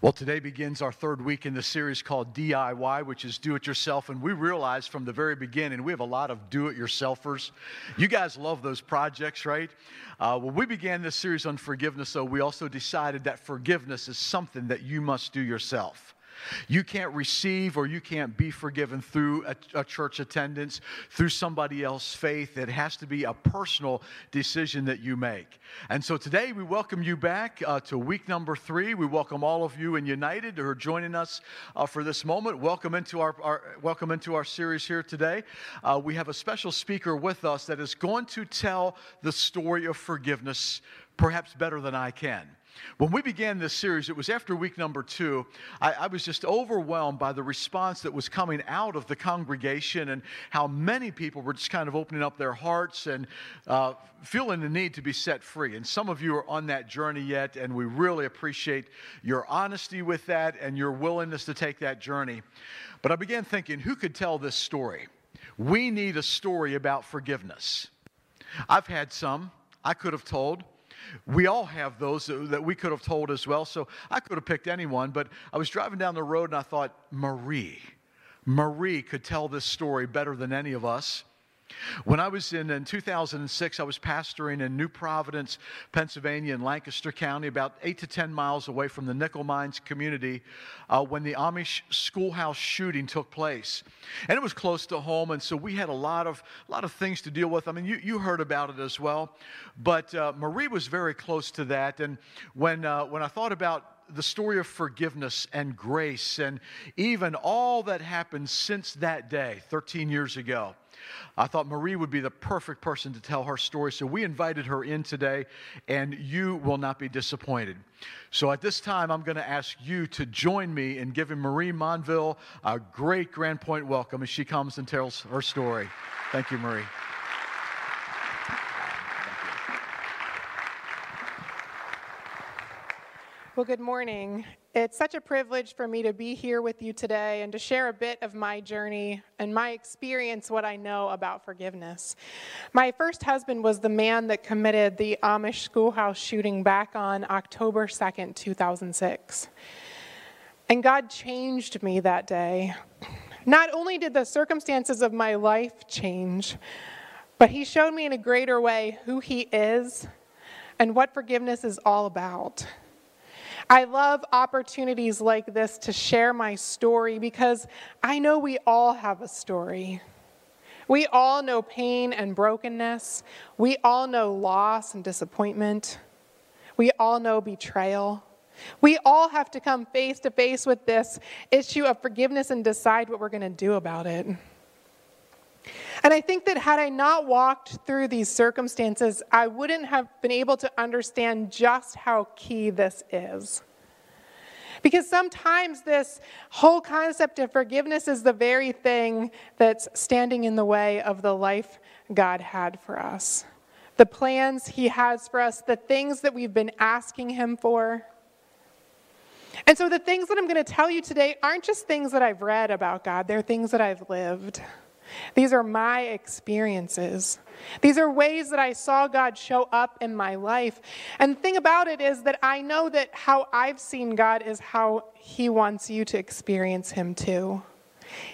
Well, today begins our third week in the series called DIY, which is do it yourself. And we realized from the very beginning, we have a lot of do it yourselfers. You guys love those projects, right? Uh, when we began this series on forgiveness, though, we also decided that forgiveness is something that you must do yourself. You can't receive or you can't be forgiven through a, a, church attendance, through somebody else's faith. It has to be a personal decision that you make. And so today we welcome you back uh, to week number three. We welcome all of you in United who are joining us uh, for this moment. Welcome into our, our, welcome into our series here today. Uh, we have a special speaker with us that is going to tell the story of forgiveness perhaps better than I can. When we began this series, it was after week number two. I, I, was just overwhelmed by the response that was coming out of the congregation and how many people were just kind of opening up their hearts and uh, feeling the need to be set free. And some of you are on that journey yet, and we really appreciate your honesty with that and your willingness to take that journey. But I began thinking, who could tell this story? We need a story about forgiveness. I've had some I could have told. We all have those that we could have told as well. So I could have picked anyone, but I was driving down the road and I thought, Marie. Marie could tell this story better than any of us. When I was in, in 2006, I was pastoring in New Providence, Pennsylvania, in Lancaster County, about eight to 10 miles away from the nickel mines community, uh, when the Amish schoolhouse shooting took place. And it was close to home, and so we had a lot of, a lot of things to deal with. I mean, you, you heard about it as well. But uh, Marie was very close to that. And when, uh, when I thought about the story of forgiveness and grace and even all that happened since that day, 13 years ago. I thought Marie would be the perfect person to tell her story. So we invited her in today, and you will not be disappointed. So at this time, I'm going to ask you to join me in giving Marie Monville a great Grand Point welcome as she comes and tells her story. Thank you, Marie. Well, good morning. It's such a privilege for me to be here with you today and to share a bit of my journey and my experience, what I know about forgiveness. My first husband was the man that committed the Amish schoolhouse shooting back on October 2nd, 2006. And God changed me that day. Not only did the circumstances of my life change, but He showed me in a greater way who He is and what forgiveness is all about. I love opportunities like this to share my story because I know we all have a story. We all know pain and brokenness. We all know loss and disappointment. We all know betrayal. We all have to come face to face with this issue of forgiveness and decide what we're going to do about it. And I think that had I not walked through these circumstances, I wouldn't have been able to understand just how key this is. Because sometimes this whole concept of forgiveness is the very thing that's standing in the way of the life God had for us. The plans He has for us, the things that we've been asking Him for. And so, the things that I'm going to tell you today aren't just things that I've read about God, they're things that I've lived. These are my experiences. These are ways that I saw God show up in my life. And the thing about it is that I know that how I've seen God is how He wants you to experience Him too.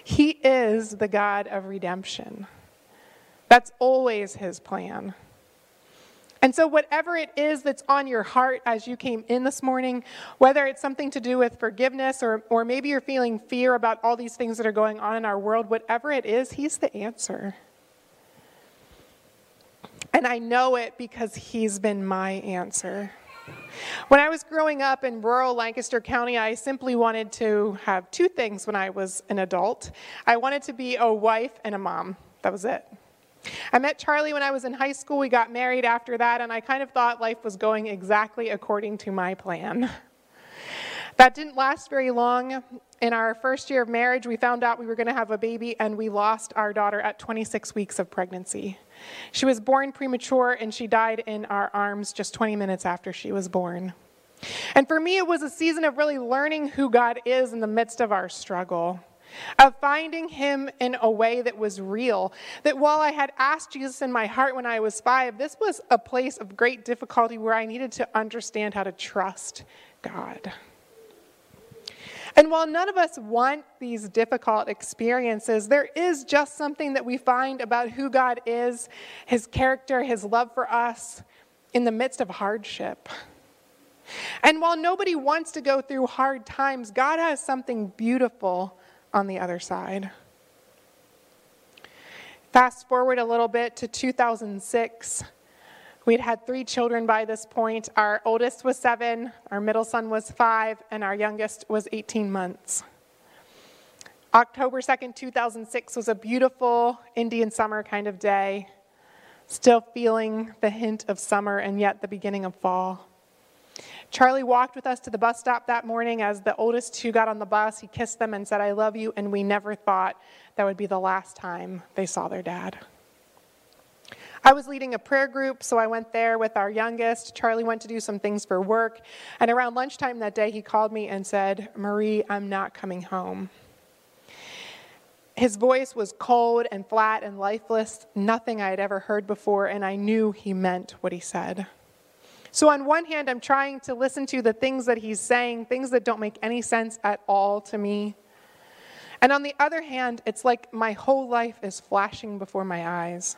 He is the God of redemption. That's always His plan. And so, whatever it is that's on your heart as you came in this morning, whether it's something to do with forgiveness or, or maybe you're feeling fear about all these things that are going on in our world, whatever it is, He's the answer. And I know it because He's been my answer. When I was growing up in rural Lancaster County, I simply wanted to have two things when I was an adult I wanted to be a wife and a mom. That was it. I met Charlie when I was in high school. We got married after that, and I kind of thought life was going exactly according to my plan. That didn't last very long. In our first year of marriage, we found out we were going to have a baby, and we lost our daughter at 26 weeks of pregnancy. She was born premature, and she died in our arms just 20 minutes after she was born. And for me, it was a season of really learning who God is in the midst of our struggle of finding him in a way that was real. That while I had asked Jesus in my heart when I was five, this was a place of great difficulty where I needed to understand how to trust God. And while none of us want these difficult experiences, there is just something that we find about who God is, his character, his love for us in the midst of hardship. And while nobody wants to go through hard times, God has something beautiful on the other side. Fast forward a little bit to 2006. We'd had three children by this point. Our oldest was seven, our middle son was five, and our youngest was 18 months. October 2nd, 2006 was a beautiful Indian summer kind of day, still feeling the hint of summer and yet the beginning of fall. Charlie walked with us to the bus stop that morning as the oldest two got on the bus. He kissed them and said, I love you, and we never thought that would be the last time they saw their dad. I was leading a prayer group, so I went there with our youngest. Charlie went to do some things for work. And around lunchtime that day, he called me and said, Marie, I'm not coming home. His voice was cold and flat and lifeless, nothing I had ever heard before, and I knew he meant what he said. So, on one hand, I'm trying to listen to the things that he's saying, things that don't make any sense at all to me. And on the other hand, it's like my whole life is flashing before my eyes.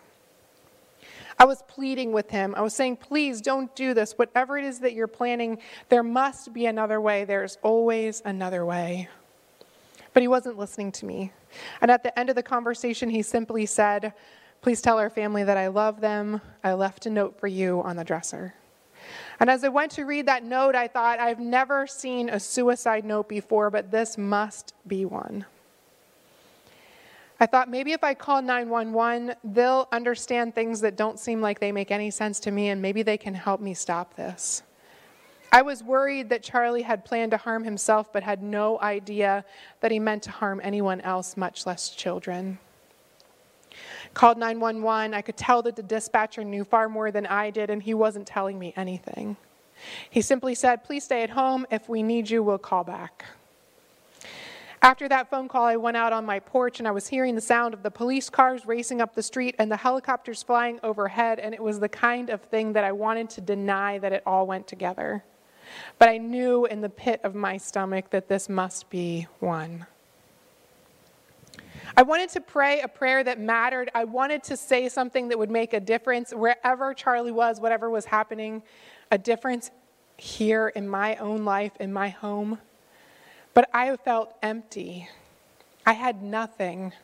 I was pleading with him. I was saying, please don't do this. Whatever it is that you're planning, there must be another way. There's always another way. But he wasn't listening to me. And at the end of the conversation, he simply said, Please tell our family that I love them. I left a note for you on the dresser. And as I went to read that note, I thought, I've never seen a suicide note before, but this must be one. I thought maybe if I call 911, they'll understand things that don't seem like they make any sense to me, and maybe they can help me stop this. I was worried that Charlie had planned to harm himself, but had no idea that he meant to harm anyone else, much less children. Called 911. I could tell that the dispatcher knew far more than I did, and he wasn't telling me anything. He simply said, Please stay at home. If we need you, we'll call back. After that phone call, I went out on my porch and I was hearing the sound of the police cars racing up the street and the helicopters flying overhead, and it was the kind of thing that I wanted to deny that it all went together. But I knew in the pit of my stomach that this must be one. I wanted to pray a prayer that mattered. I wanted to say something that would make a difference wherever Charlie was, whatever was happening, a difference here in my own life, in my home. But I felt empty. I had nothing.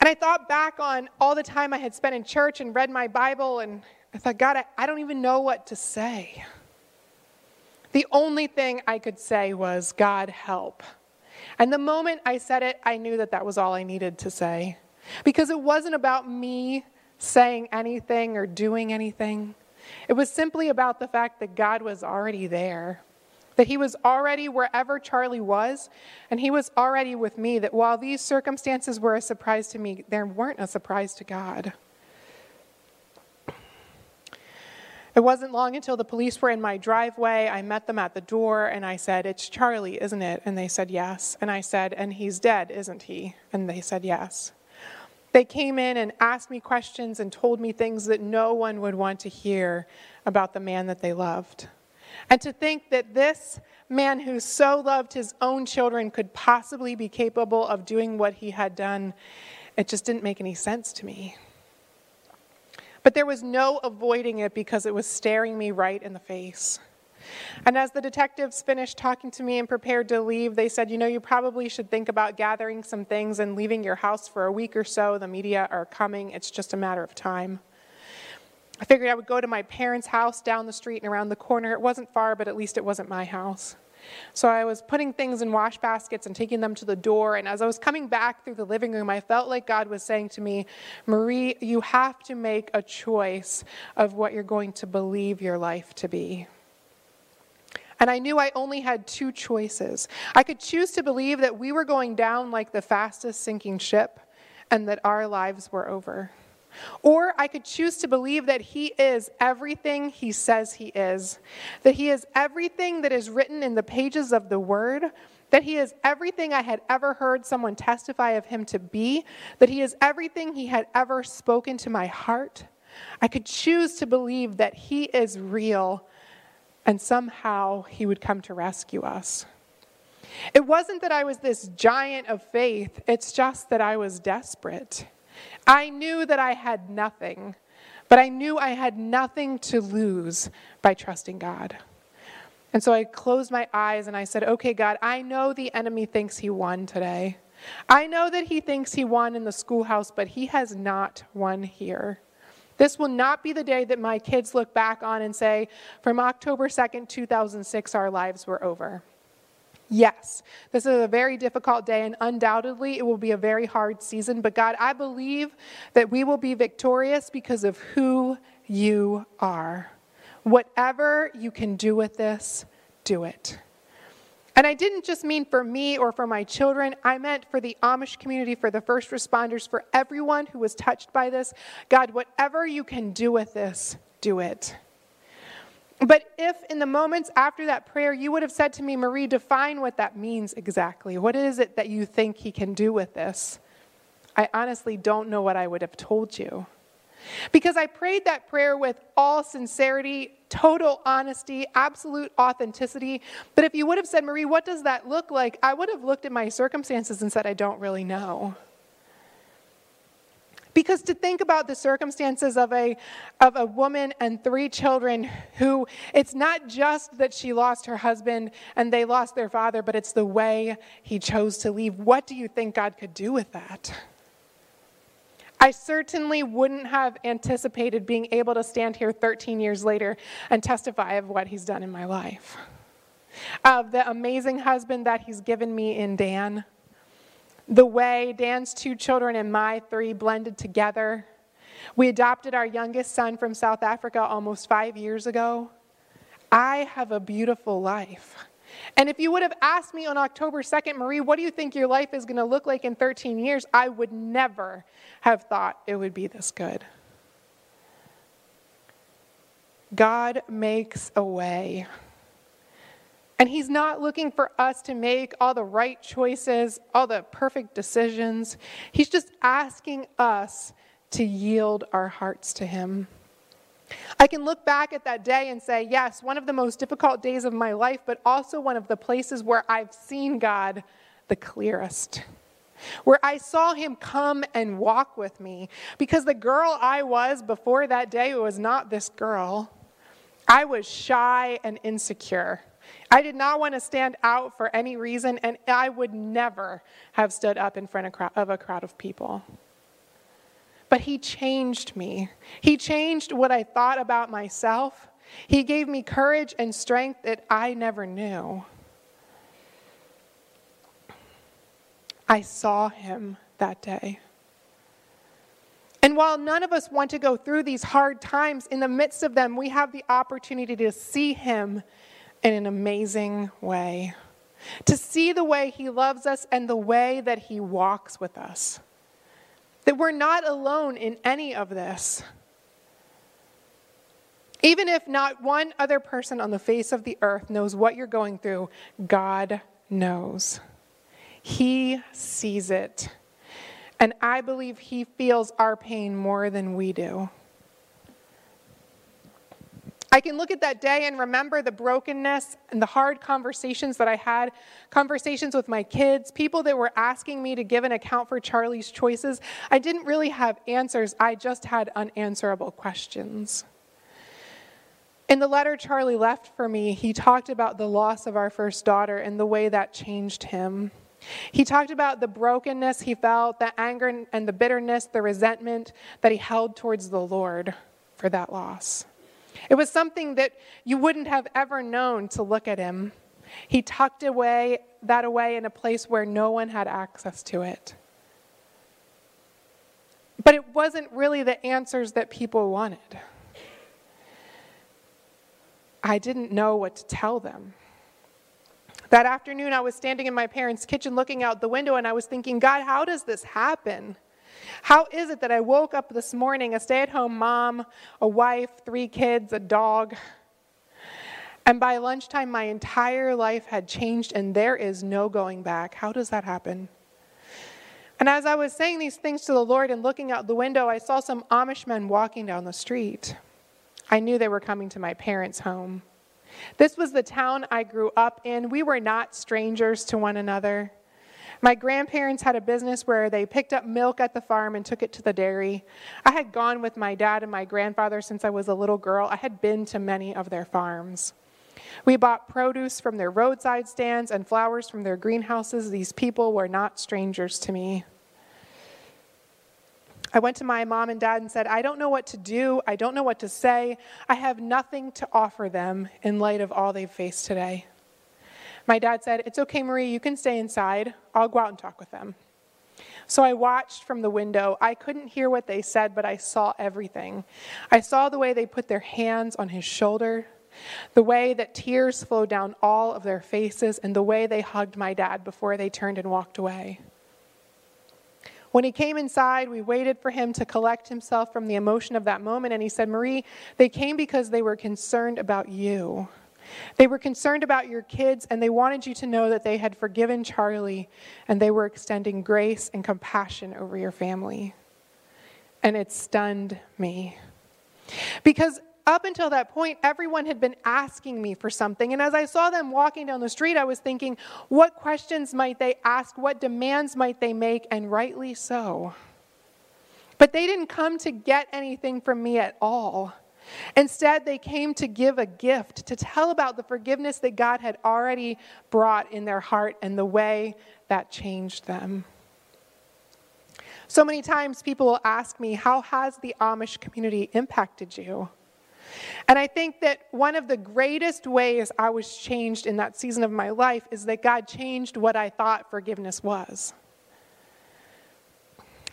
And I thought back on all the time I had spent in church and read my Bible, and I thought, God, I, don't even know what to say. The only thing I could say was, God, help. And the moment I said it, I knew that that was all I needed to say. Because it wasn't about me saying anything or doing anything, it was simply about the fact that God was already there that he was already wherever Charlie was, and he was already with me. That while these circumstances were a surprise to me, they weren't a surprise to God. It wasn't long until the police were in my driveway. I met them at the door and I said, It's Charlie, isn't it? And they said, Yes. And I said, And he's dead, isn't he? And they said, Yes. They came in and asked me questions and told me things that no one would want to hear about the man that they loved. And to think that this man who so loved his own children could possibly be capable of doing what he had done, it just didn't make any sense to me. But there was no avoiding it because it was staring me right in the face. And as the detectives finished talking to me and prepared to leave, they said, You know, you probably should think about gathering some things and leaving your house for a week or so. The media are coming, it's just a matter of time. I figured I would go to my parents' house down the street and around the corner. It wasn't far, but at least it wasn't my house. So I was putting things in wash baskets and taking them to the door. And as I was coming back through the living room, I felt like God was saying to me, Marie, you have to make a choice of what you're going to believe your life to be. And I knew I only had two choices. I could choose to believe that we were going down like the fastest sinking ship and that our lives were over. Or I could choose to believe that He is everything He says He is, that He is everything that is written in the pages of the Word, that He is everything I had ever heard someone testify of Him to be, that He is everything He had ever spoken to my heart. I could choose to believe that He is real and somehow he would come to rescue us. It wasn't that I was this giant of faith, it's just that I was desperate. I knew that I had nothing, but I knew I had nothing to lose by trusting God. And so I closed my eyes and I said, Okay, God, I know the enemy thinks he won today. I know that he thinks he won in the schoolhouse, but he has not won here. This will not be the day that my kids look back on and say, From October 2nd, 2006, our lives were over. Yes, this is a very difficult day, and undoubtedly it will be a very hard season. But God, I believe that we will be victorious because of who you are. Whatever you can do with this, do it. And I didn't just mean for me or for my children, I meant for the Amish community, for the first responders, for everyone who was touched by this. God, whatever you can do with this, do it. But if in the moments after that prayer you would have said to me, Marie, define what that means exactly. What is it that you think he can do with this? I honestly don't know what I would have told you. Because I prayed that prayer with all sincerity, total honesty, absolute authenticity. But if you would have said, Marie, what does that look like? I would have looked at my circumstances and said, I don't really know. Because to think about the circumstances of a, of a woman and three children who, it's not just that she lost her husband and they lost their father, but it's the way he chose to leave. What do you think God could do with that? I certainly wouldn't have anticipated being able to stand here 13 years later and testify of what he's done in my life. Of the amazing husband that he's given me in Dan the way Dan's two children and my three blended together. We adopted our youngest son from South Africa almost five years ago. I have a beautiful life. And if you would have asked me on October 2nd, Marie, what do you think your life is going to look like in 13 years? I would never have thought it would be this good. God makes a way. And He's not looking for us to make all the right choices, all the perfect decisions. He's just asking us to yield our hearts to Him. I can look back at that day and say, yes, one of the most difficult days of my life, but also one of the places where I've seen God the clearest. Where I saw him come and walk with me. Because the girl I was before that day was not this girl. I was shy and insecure. I did not want to stand out for any reason, and I would never have stood up in front of a crowd of people. But He changed me. He changed what I thought about myself. He gave me courage and strength that I never knew. I saw Him that day. And while none of us want to go through these hard times, in the midst of them, we have the opportunity to see Him in an amazing way. To see the way He loves us and the way that He walks with us. That we're not alone in any of this. Even if not one other person on the face of the earth knows what you're going through, God knows. He sees it. And I believe He feels our pain more than we do. I can look at that day and remember the brokenness and the hard conversations that I had, conversations with my kids, people that were asking me to give an account for Charlie's choices. I didn't really have answers, I just had unanswerable questions. In the letter Charlie left for me, he talked about the loss of our first daughter and the way that changed him. He talked about the brokenness he felt, the anger and the bitterness, the resentment that he held towards the Lord for that loss. It was something that you wouldn't have ever known to look at him. He tucked away that away in a place where no one had access to it. But it wasn't really the answers that people wanted. I didn't know what to tell them. That afternoon, I was standing in my parents' kitchen looking out the window, and I was thinking, God, how does this happen? How is it that I woke up this morning, a stay at home mom, a wife, three kids, a dog, and by lunchtime, my entire life had changed and there is no going back? How does that happen? And as I was saying these things to the Lord and looking out the window, I saw some Amish men walking down the street. I knew they were coming to my parents' home. This was the town I grew up in. We were not strangers to one another. My grandparents had a business where they picked up milk at the farm and took it to the dairy. I had gone with my dad and my grandfather since I was a little girl. I had been to many of their farms. We bought produce from their roadside stands and flowers from their greenhouses. These people were not strangers to me. I went to my mom and dad and said, I don't know what to do. I don't know what to say. I have nothing to offer them in light of all they've faced today. My dad said, It's okay, Marie, you can stay inside. I'll go out and talk with them. So I watched from the window. I couldn't hear what they said, but I saw everything. I saw the way they put their hands on his shoulder, the way that tears flowed down all of their faces, and the way they hugged my dad before they turned and walked away. When he came inside, we waited for him to collect himself from the emotion of that moment, and he said, Marie, they came because they were concerned about you. They were concerned about your kids, and they wanted you to know that they had forgiven Charlie and they were extending grace and compassion over your family. And it stunned me. Because up until that point, everyone had been asking me for something. And as I saw them walking down the street, I was thinking, what questions might they ask? What demands might they make? And rightly so. But they didn't come to get anything from me at all. Instead, they came to give a gift, to tell about the forgiveness that God had already brought in their heart and the way that changed them. So many times people will ask me, How has the Amish community impacted you? And I think that one of the greatest ways I was changed in that season of my life is that God changed what I thought forgiveness was.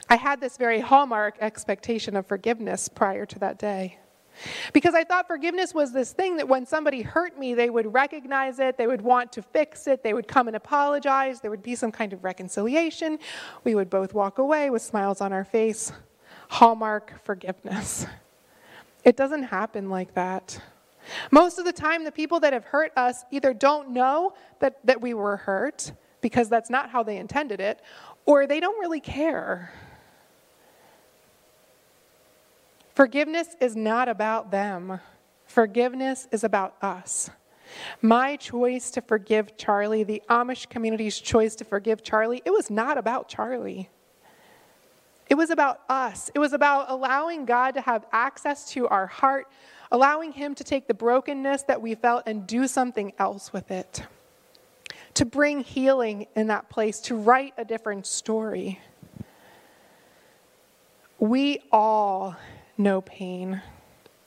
I had this very hallmark expectation of forgiveness prior to that day. Because I thought forgiveness was this thing that when somebody hurt me, they would recognize it, they would want to fix it, they would come and apologize, there would be some kind of reconciliation. We would both walk away with smiles on our face. Hallmark forgiveness. It doesn't happen like that. Most of the time, the people that have hurt us either don't know that, that we were hurt because that's not how they intended it, or they don't really care. Forgiveness is not about them, forgiveness is about us. My choice to forgive Charlie, the Amish community's choice to forgive Charlie, it was not about Charlie. It was about us. It was about allowing God to have access to our heart, allowing Him to take the brokenness that we felt and do something else with it. To bring healing in that place, to write a different story. We all no pain.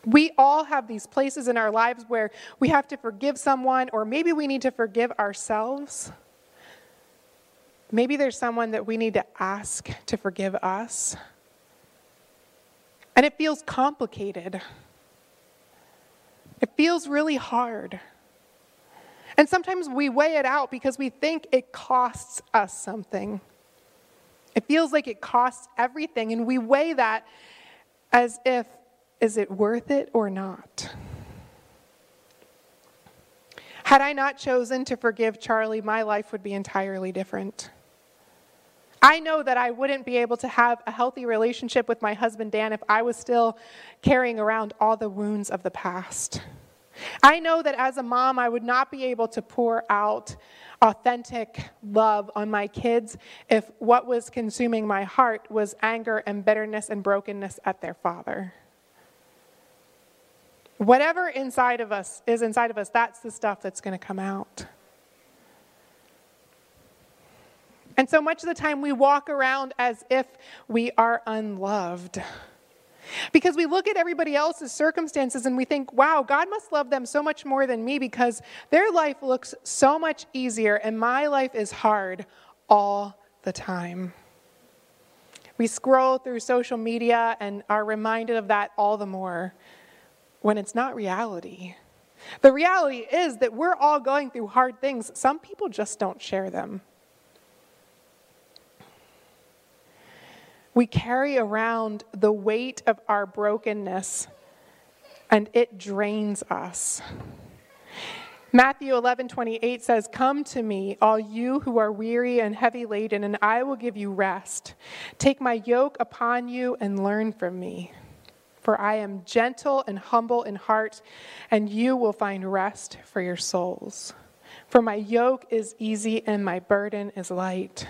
We all have these places in our lives where we have to forgive someone, or maybe we need to forgive ourselves. Maybe there's someone that we need to ask to forgive us. And it feels complicated. It feels really hard. And sometimes we weigh it out because we think it costs us something. It feels like it costs everything, and we weigh that as if, is it worth it or not? Had I not chosen to forgive Charlie, my life would be entirely different. I know that I wouldn't be able to have a healthy relationship with my husband Dan if I was still carrying around all the wounds of the past. I know that as a mom, I would not be able to pour out authentic love on my kids if what was consuming my heart was anger and bitterness and brokenness at their father. Whatever inside of us is inside of us, that's the stuff that's going to come out. And so much of the time, we walk around as if we are unloved. Because we look at everybody else's circumstances and we think, wow, God must love them so much more than me because their life looks so much easier and my life is hard all the time. We scroll through social media and are reminded of that all the more when it's not reality. The reality is that we're all going through hard things. Some people just don't share them. We carry around the weight of our brokenness, and it drains us. Matthew 11, 28 says, Come to me, all you who are weary and heavy laden, and I will give you rest. Take my yoke upon you and learn from me. for I am gentle and humble in heart, and you will find rest for your souls. For my yoke is easy and my burden is light.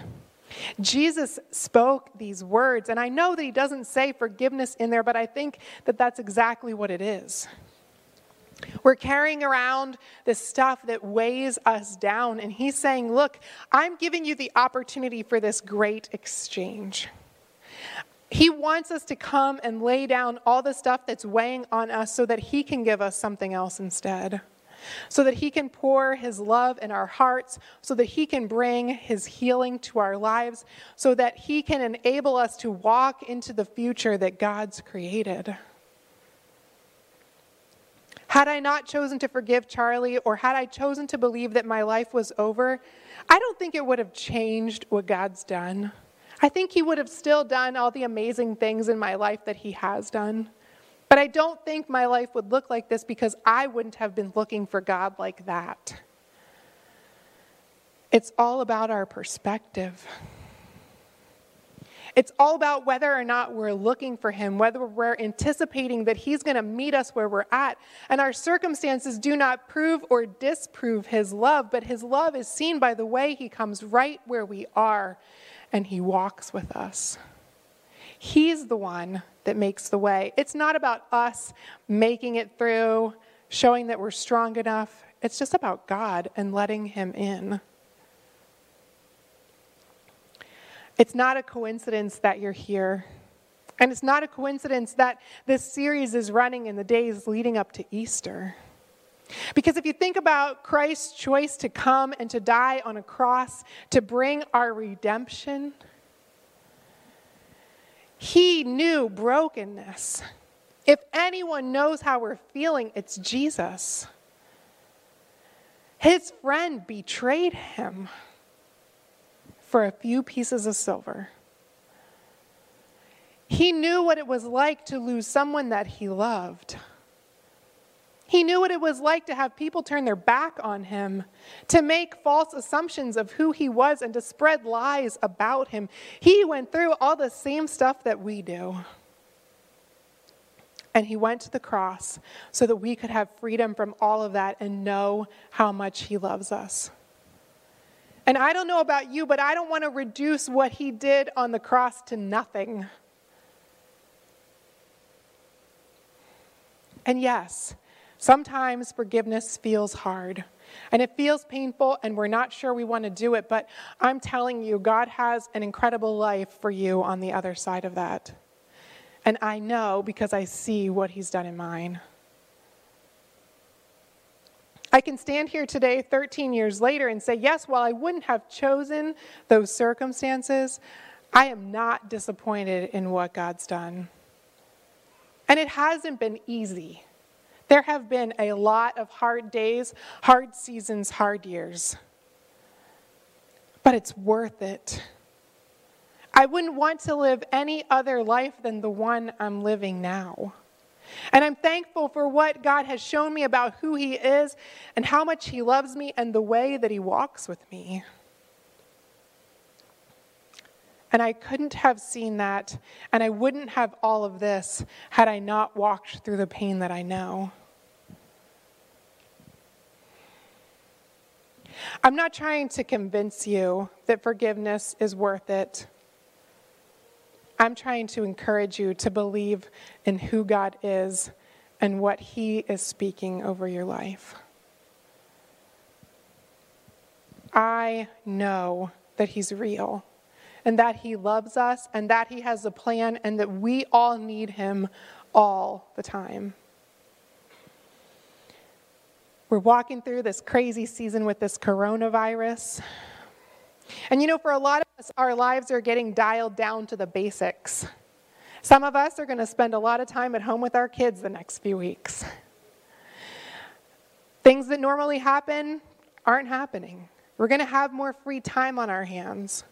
Jesus spoke these words, and I know that he doesn't say forgiveness in there, but I think that that's exactly what it is. We're carrying around this stuff that weighs us down, and he's saying, Look, I'm giving you the opportunity for this great exchange. He wants us to come and lay down all the stuff that's weighing on us so that He can give us something else instead. So that He can pour His love in our hearts, so that He can bring His healing to our lives, so that He can enable us to walk into the future that God's created. Had I not chosen to forgive Charlie, or had I chosen to believe that my life was over, I don't think it would have changed what God's done. I think he would have still done all the amazing things in my life that he has done. But I don't think my life would look like this because I wouldn't have been looking for God like that. It's all about our perspective. It's all about whether or not we're looking for Him, whether we're anticipating that He's going to meet us where we're at. And our circumstances do not prove or disprove His love, but His love is seen by the way He comes right where we are and He walks with us. He's the one that makes the way. It's not about us making it through, showing that we're strong enough. It's just about God and letting Him in. It's not a coincidence that you're here. And it's not a coincidence that this series is running in the days leading up to Easter. Because if you think about Christ's choice to come and to die on a cross to bring our redemption, he knew brokenness. If anyone knows how we're feeling, it's Jesus. His friend betrayed him for a few pieces of silver. He knew what it was like to lose someone that he loved. He knew what it was like to have people turn their back on him, to make false assumptions of who he was, and to spread lies about him. He went through all the same stuff that we do. And he went to the cross so that we could have freedom from all of that and know how much he loves us. And I don't know about you, but I don't want to reduce what he did on the cross to nothing. And yes, Sometimes forgiveness feels hard and it feels painful, and we're not sure we want to do it, but I'm telling you, God has an incredible life for you on the other side of that. And I know because I see what He's done in mine. I can stand here today, 13 years later, and say, yes, while I wouldn't have chosen those circumstances, I am not disappointed in what God's done. And it hasn't been easy. There have been a lot of hard days, hard seasons, hard years. But it's worth it. I wouldn't want to live any other life than the one I'm living now. And I'm thankful for what God has shown me about who He is and how much He loves me and the way that He walks with me. And I couldn't have seen that, and I wouldn't have all of this had I not walked through the pain that I know. I'm not trying to convince you that forgiveness is worth it. I'm trying to encourage you to believe in who God is and what He is speaking over your life. I know that He's real and that He loves us and that He has a plan and that we all need Him all the time. We're walking through this crazy season with this coronavirus. And you know, for a lot of us, our lives are getting dialed down to the basics. Some of us are going to spend a lot of time at home with our kids the next few weeks. Things that normally happen aren't happening. We're going to have more free time on our hands.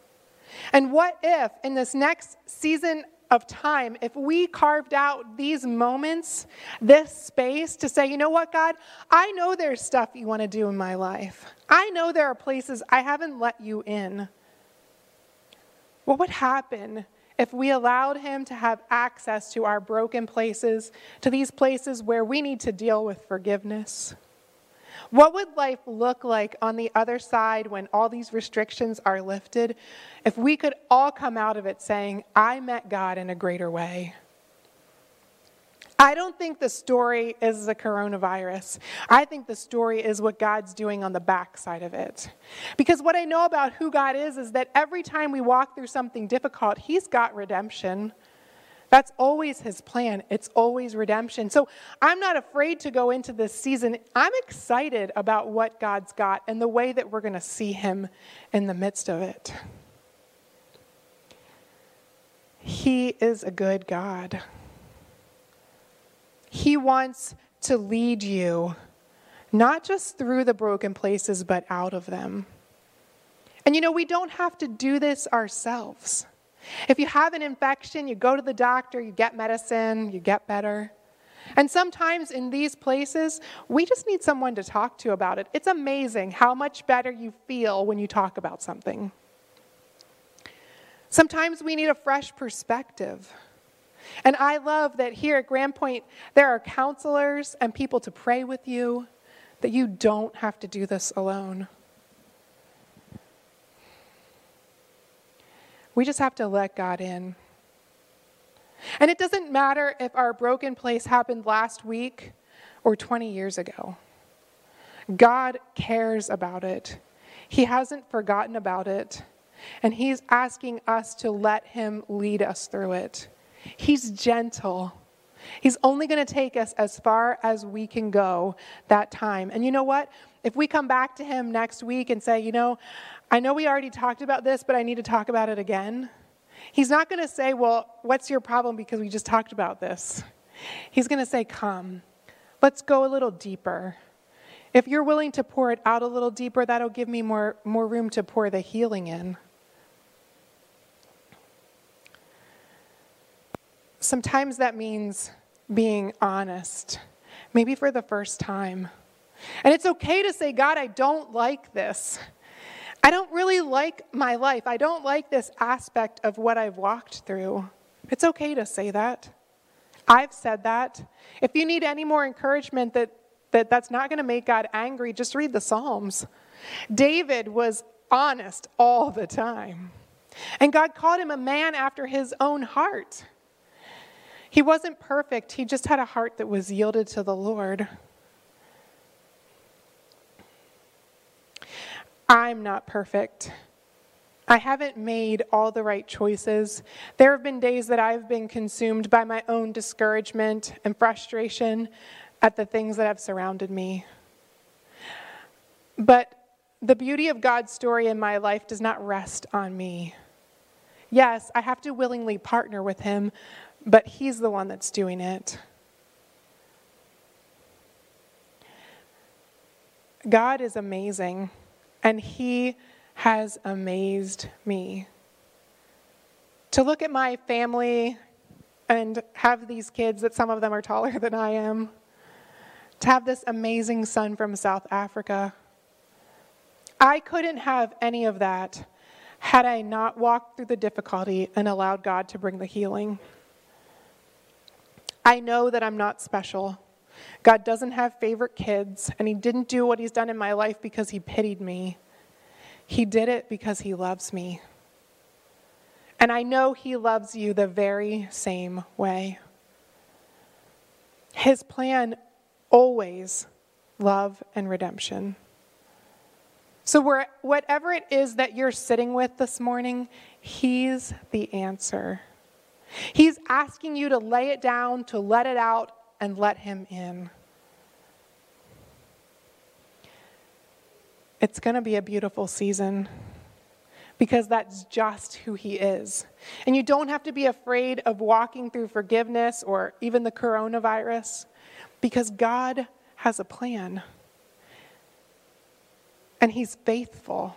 And what if, in this next season of time, if we carved out these moments, this space to say, you know what, God, I know there's stuff you want to do in my life. I know there are places I haven't let you in. What would happen if we allowed Him to have access to our broken places, to these places where we need to deal with forgiveness? What would life look like on the other side when all these restrictions are lifted if we could all come out of it saying, I met God in a greater way? I don't think the story is the coronavirus. I think the story is what God's doing on the backside of it. Because what I know about who God is is that every time we walk through something difficult, He's got redemption. That's always his plan. It's always redemption. So I'm not afraid to go into this season. I'm excited about what God's got and the way that we're going to see him in the midst of it. He is a good God. He wants to lead you not just through the broken places, but out of them. And you know, we don't have to do this ourselves. If you have an infection, you go to the doctor, you get medicine, you get better. And sometimes in these places, we just need someone to talk to about it. It's amazing how much better you feel when you talk about something. Sometimes we need a fresh perspective. And I love that here at Grand Point, there are counselors and people to pray with you, that you don't have to do this alone. We just have to let God in. And it doesn't matter if our broken place happened last week or 20 years ago. God cares about it. He hasn't forgotten about it. And He's asking us to let Him lead us through it. He's gentle. He's only going to take us as far as we can go that time. And you know what? If we come back to Him next week and say, you know, I know we already talked about this, but I need to talk about it again. He's not going to say, Well, what's your problem because we just talked about this? He's going to say, Come, let's go a little deeper. If you're willing to pour it out a little deeper, that'll give me more, more room to pour the healing in. Sometimes that means being honest, maybe for the first time. And it's okay to say, God, I don't like this. I don't really like my life. I don't like this aspect of what I've walked through. It's okay to say that. I've said that. If you need any more encouragement that, that that's not going to make God angry, just read the Psalms. David was honest all the time. And God called him a man after his own heart. He wasn't perfect, he just had a heart that was yielded to the Lord. I'm not perfect. I haven't made all the right choices. There have been days that I've been consumed by my own discouragement and frustration at the things that have surrounded me. But the beauty of God's story in my life does not rest on me. Yes, I have to willingly partner with Him, but He's the one that's doing it. God is amazing and He has amazed me. To look at my family and have these kids that some of them are taller than I am, to have this amazing son from South Africa. I couldn't have any of that had I not walked through the difficulty and allowed God to bring the healing. I know that I'm not special. God doesn't have favorite kids, and He didn't do what He's done in my life because He pitied me. He did it because He loves me. And I know He loves you the very same way. His plan always love and redemption. So, whatever it is that you're sitting with this morning, He's the answer. He's asking you to lay it down, to let it out, and let Him in. It's going to be a beautiful season because that's just who He is. And you don't have to be afraid of walking through forgiveness or even the coronavirus because God has a plan. And He's faithful.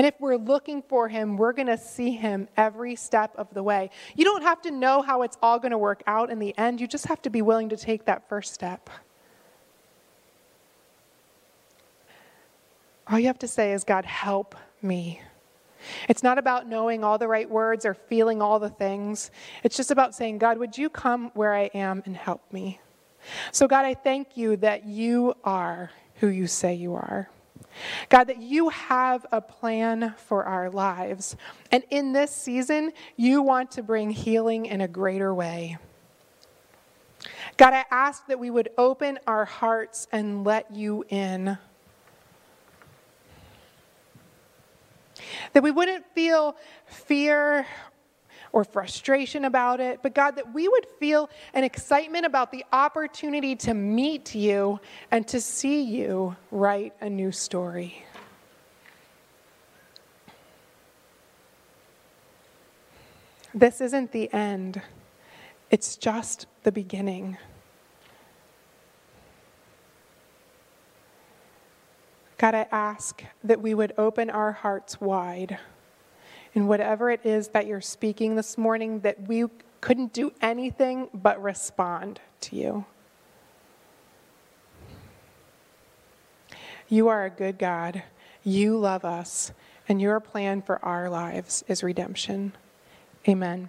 And if we're looking for him, we're going to see him every step of the way. You don't have to know how it's all going to work out in the end. You just have to be willing to take that first step. All you have to say is, God, help me. It's not about knowing all the right words or feeling all the things. It's just about saying, God, would you come where I am and help me? So, God, I thank you that you are who you say you are. God, that you have a plan for our lives. And in this season, you want to bring healing in a greater way. God, I ask that we would open our hearts and let you in. That we wouldn't feel fear or frustration about it, but God, that we would feel an excitement about the opportunity to meet you and to see you write a new story. This isn't the end, it's just the beginning. God, I ask that we would open our hearts wide in whatever it is that you're speaking this morning, that we couldn't do anything but respond to you. You are a good God. You love us, and your plan for our lives is redemption. Amen.